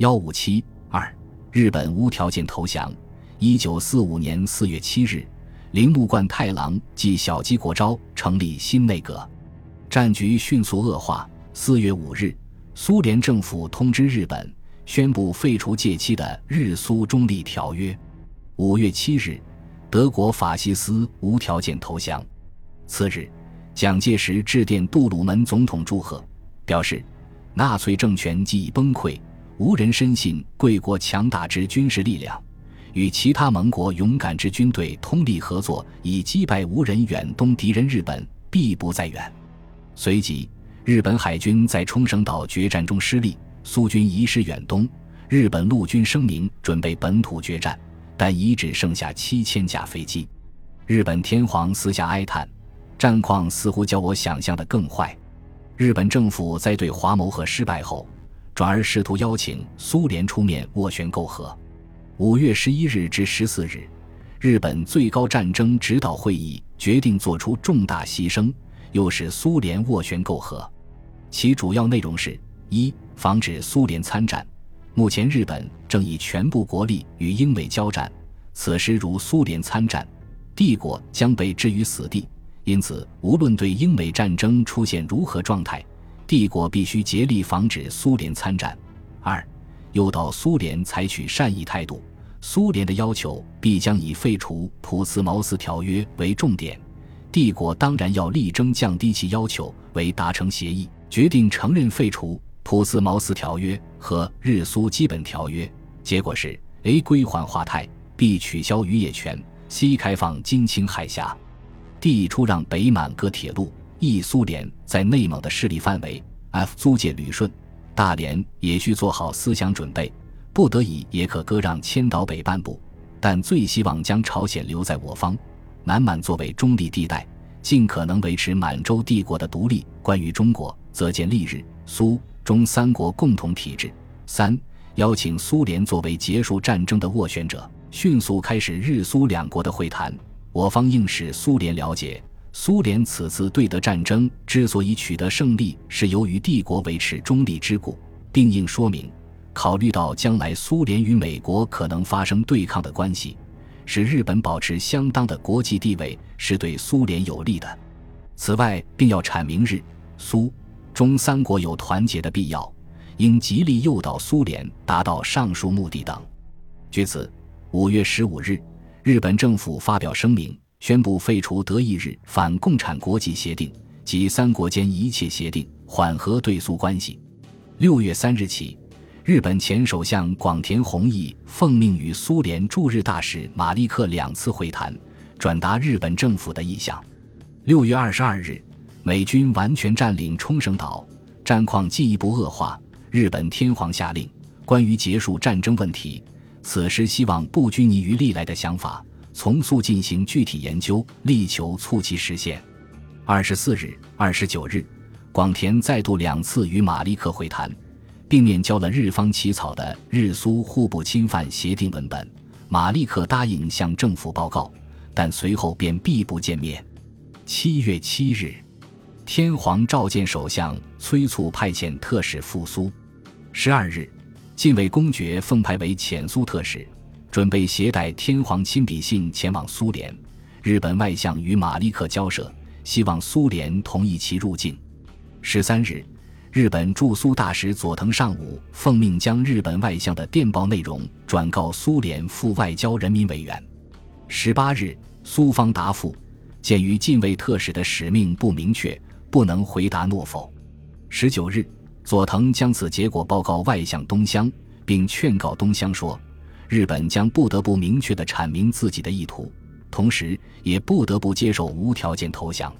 幺五七二，日本无条件投降。一九四五年四月七日，铃木贯太郎继小矶国昭成立新内阁，战局迅速恶化。四月五日，苏联政府通知日本，宣布废除借期的日苏中立条约。五月七日，德国法西斯无条件投降。次日，蒋介石致电杜鲁门总统祝贺，表示纳粹政权既已崩溃。无人深信贵国强大之军事力量，与其他盟国勇敢之军队通力合作，以击败无人远东敌人日本，必不在远。随即，日本海军在冲绳岛决战中失利，苏军遗失远东。日本陆军声明准备本土决战，但已只剩下七千架飞机。日本天皇私下哀叹，战况似乎较我想象的更坏。日本政府在对华谋和失败后。转而试图邀请苏联出面斡旋媾和。五月十一日至十四日，日本最高战争指导会议决定做出重大牺牲，又使苏联斡旋媾和。其主要内容是：一、防止苏联参战。目前日本正以全部国力与英美交战，此时如苏联参战，帝国将被置于死地。因此，无论对英美战争出现如何状态。帝国必须竭力防止苏联参战。二，诱导苏联采取善意态度。苏联的要求必将以废除普茨茅斯条约为重点，帝国当然要力争降低其要求，为达成协议，决定承认废除普茨茅斯条约和日苏基本条约。结果是：A 归还华泰，B 取消渔业权，C 开放金青海峡，D 出让北满各铁路。一苏联在内蒙的势力范围，F 租借旅顺，大连也需做好思想准备，不得已也可割让千岛北半部，但最希望将朝鲜留在我方，南满作为中立地带，尽可能维持满洲帝国的独立。关于中国，则建立日苏中三国共同体制。三，邀请苏联作为结束战争的斡旋者，迅速开始日苏两国的会谈。我方应使苏联了解。苏联此次对德战争之所以取得胜利，是由于帝国维持中立之故，并应说明，考虑到将来苏联与美国可能发生对抗的关系，使日本保持相当的国际地位是对苏联有利的。此外，并要阐明日、苏、中三国有团结的必要，应极力诱导苏联达到上述目的等。据此，五月十五日，日本政府发表声明。宣布废除德意日反共产国际协定及三国间一切协定，缓和对苏关系。六月三日起，日本前首相广田弘毅奉命与苏联驻日大使马利克两次会谈，转达日本政府的意向。六月二十二日，美军完全占领冲绳岛，战况进一步恶化。日本天皇下令，关于结束战争问题，此时希望不拘泥于历来的想法。从速进行具体研究，力求促其实现。二十四日、二十九日，广田再度两次与马利克会谈，并面交了日方起草的日苏互不侵犯协定文本。马利克答应向政府报告，但随后便避不见面。七月七日，天皇召见首相，催促派遣特使赴苏。十二日，近卫公爵奉派为遣苏特使。准备携带天皇亲笔信前往苏联，日本外相与马利克交涉，希望苏联同意其入境。十三日，日本驻苏大使佐藤尚武奉命将日本外相的电报内容转告苏联副外交人民委员。十八日，苏方答复：鉴于近卫特使的使命不明确，不能回答诺否。十九日，佐藤将此结果报告外相东乡，并劝告东乡说。日本将不得不明确地阐明自己的意图，同时也不得不接受无条件投降。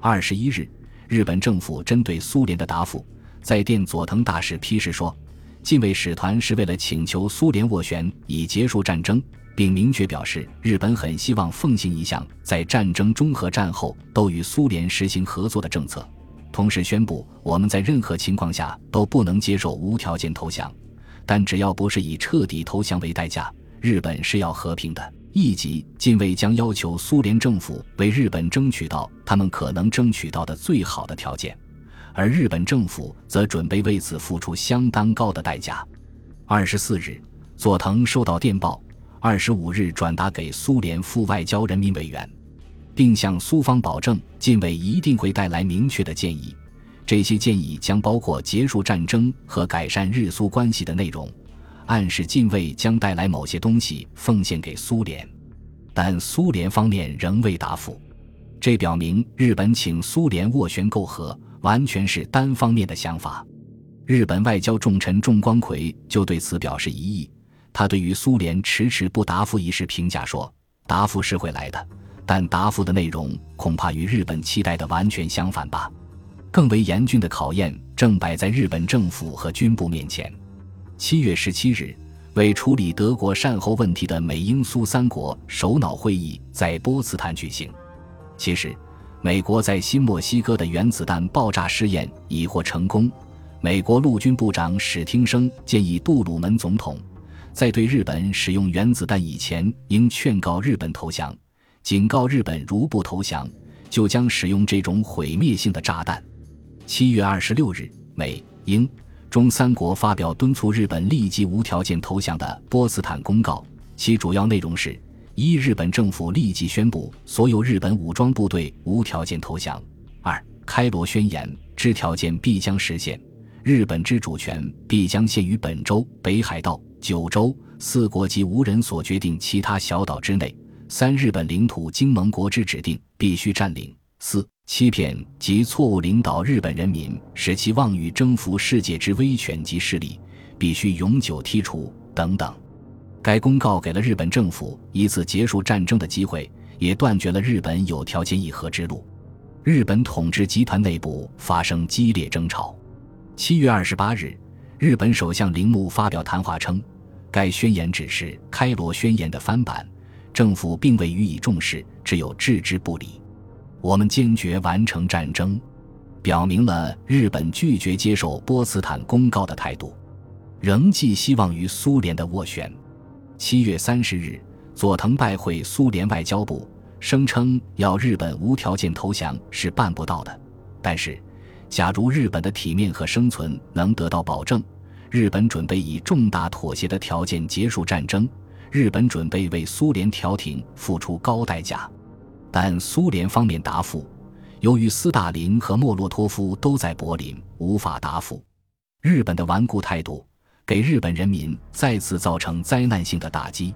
二十一日，日本政府针对苏联的答复，在电佐藤大使批示说，近卫使团是为了请求苏联斡旋以结束战争，并明确表示日本很希望奉行一项在战争中和战后都与苏联实行合作的政策，同时宣布我们在任何情况下都不能接受无条件投降。但只要不是以彻底投降为代价，日本是要和平的。一级近卫将要求苏联政府为日本争取到他们可能争取到的最好的条件，而日本政府则准备为此付出相当高的代价。二十四日，佐藤收到电报，二十五日转达给苏联副外交人民委员，并向苏方保证，近卫一定会带来明确的建议。这些建议将包括结束战争和改善日苏关系的内容，暗示近卫将带来某些东西奉献给苏联，但苏联方面仍未答复。这表明日本请苏联斡旋媾和完全是单方面的想法。日本外交重臣重光葵就对此表示疑义。他对于苏联迟迟不答复一事评价说：“答复是会来的，但答复的内容恐怕与日本期待的完全相反吧。”更为严峻的考验正摆在日本政府和军部面前。七月十七日，为处理德国善后问题的美英苏三国首脑会议在波茨坦举行。其实，美国在新墨西哥的原子弹爆炸试验已获成功。美国陆军部长史汀生建议杜鲁门总统，在对日本使用原子弹以前，应劝告日本投降，警告日本如不投降，就将使用这种毁灭性的炸弹。七月二十六日，美英中三国发表敦促日本立即无条件投降的波茨坦公告，其主要内容是：一、日本政府立即宣布所有日本武装部队无条件投降；二、开罗宣言之条件必将实现。日本之主权必将限于本州、北海道、九州四国及无人所决定其他小岛之内。三、日本领土经盟国之指定，必须占领。四、欺骗及错误领导日本人民，使其妄欲征服世界之威权及势力，必须永久剔除。等等。该公告给了日本政府一次结束战争的机会，也断绝了日本有条件议和之路。日本统治集团内部发生激烈争吵。七月二十八日，日本首相铃木发表谈话称，该宣言只是开罗宣言的翻版，政府并未予以重视，只有置之不理。我们坚决完成战争，表明了日本拒绝接受波茨坦公告的态度，仍寄希望于苏联的斡旋。七月三十日，佐藤拜会苏联外交部，声称要日本无条件投降是办不到的，但是。假如日本的体面和生存能得到保证，日本准备以重大妥协的条件结束战争。日本准备为苏联调停付出高代价，但苏联方面答复，由于斯大林和莫洛托夫都在柏林，无法答复。日本的顽固态度给日本人民再次造成灾难性的打击。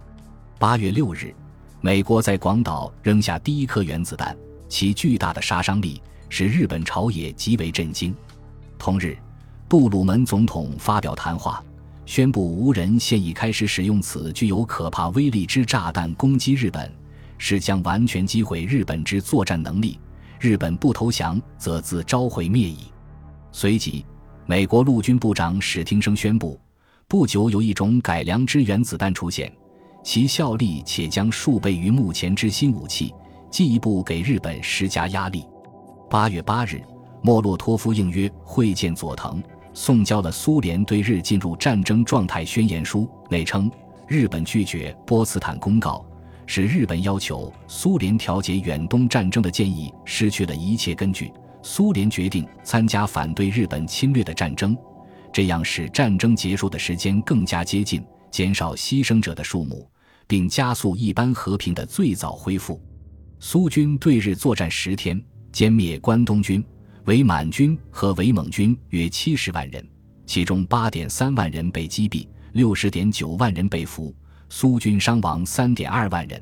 八月六日，美国在广岛扔下第一颗原子弹，其巨大的杀伤力。使日本朝野极为震惊。同日，杜鲁门总统发表谈话，宣布无人现已开始使用此具有可怕威力之炸弹攻击日本，是将完全击毁日本之作战能力。日本不投降，则自召回灭矣。随即，美国陆军部长史汀生宣布，不久有一种改良之原子弹出现，其效力且将数倍于目前之新武器，进一步给日本施加压力。八月八日，莫洛托夫应约会见佐藤，送交了苏联对日进入战争状态宣言书。内称，日本拒绝波茨坦公告，使日本要求苏联调解远东战争的建议失去了一切根据。苏联决定参加反对日本侵略的战争，这样使战争结束的时间更加接近，减少牺牲者的数目，并加速一般和平的最早恢复。苏军对日作战十天。歼灭关东军、伪满军和伪蒙军约七十万人，其中八点三万人被击毙，六十点九万人被俘，苏军伤亡三点二万人。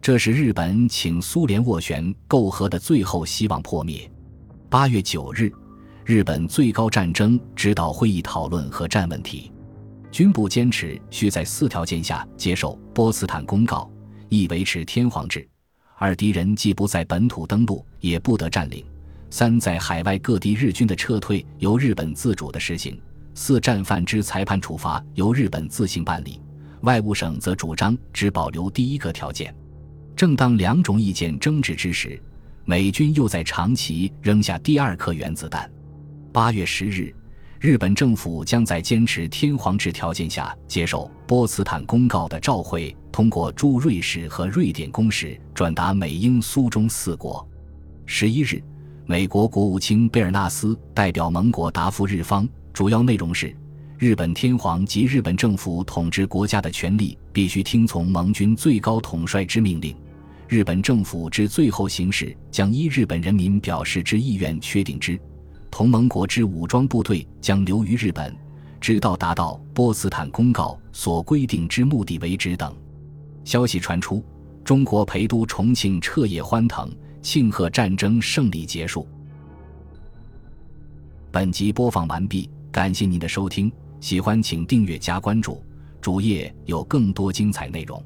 这是日本请苏联斡旋媾和的最后希望破灭。八月九日，日本最高战争指导会议讨论核战问题，军部坚持需在四条件下接受波茨坦公告：一、维持天皇制。二敌人既不在本土登陆，也不得占领。三在海外各地日军的撤退由日本自主的实行。四战犯之裁判处罚由日本自行办理。外务省则主张只保留第一个条件。正当两种意见争执之时，美军又在长崎扔下第二颗原子弹。八月十日。日本政府将在坚持天皇制条件下接受波茨坦公告的照会，通过驻瑞士和瑞典公使转达美英苏中四国。十一日，美国国务卿贝尔纳斯代表盟国答复日方，主要内容是：日本天皇及日本政府统治国家的权力必须听从盟军最高统帅之命令。日本政府之最后形式将依日本人民表示之意愿确定之。同盟国之武装部队将留于日本，直到达到波茨坦公告所规定之目的为止。等消息传出，中国陪都重庆彻夜欢腾，庆贺战争胜利结束。本集播放完毕，感谢您的收听，喜欢请订阅加关注，主页有更多精彩内容。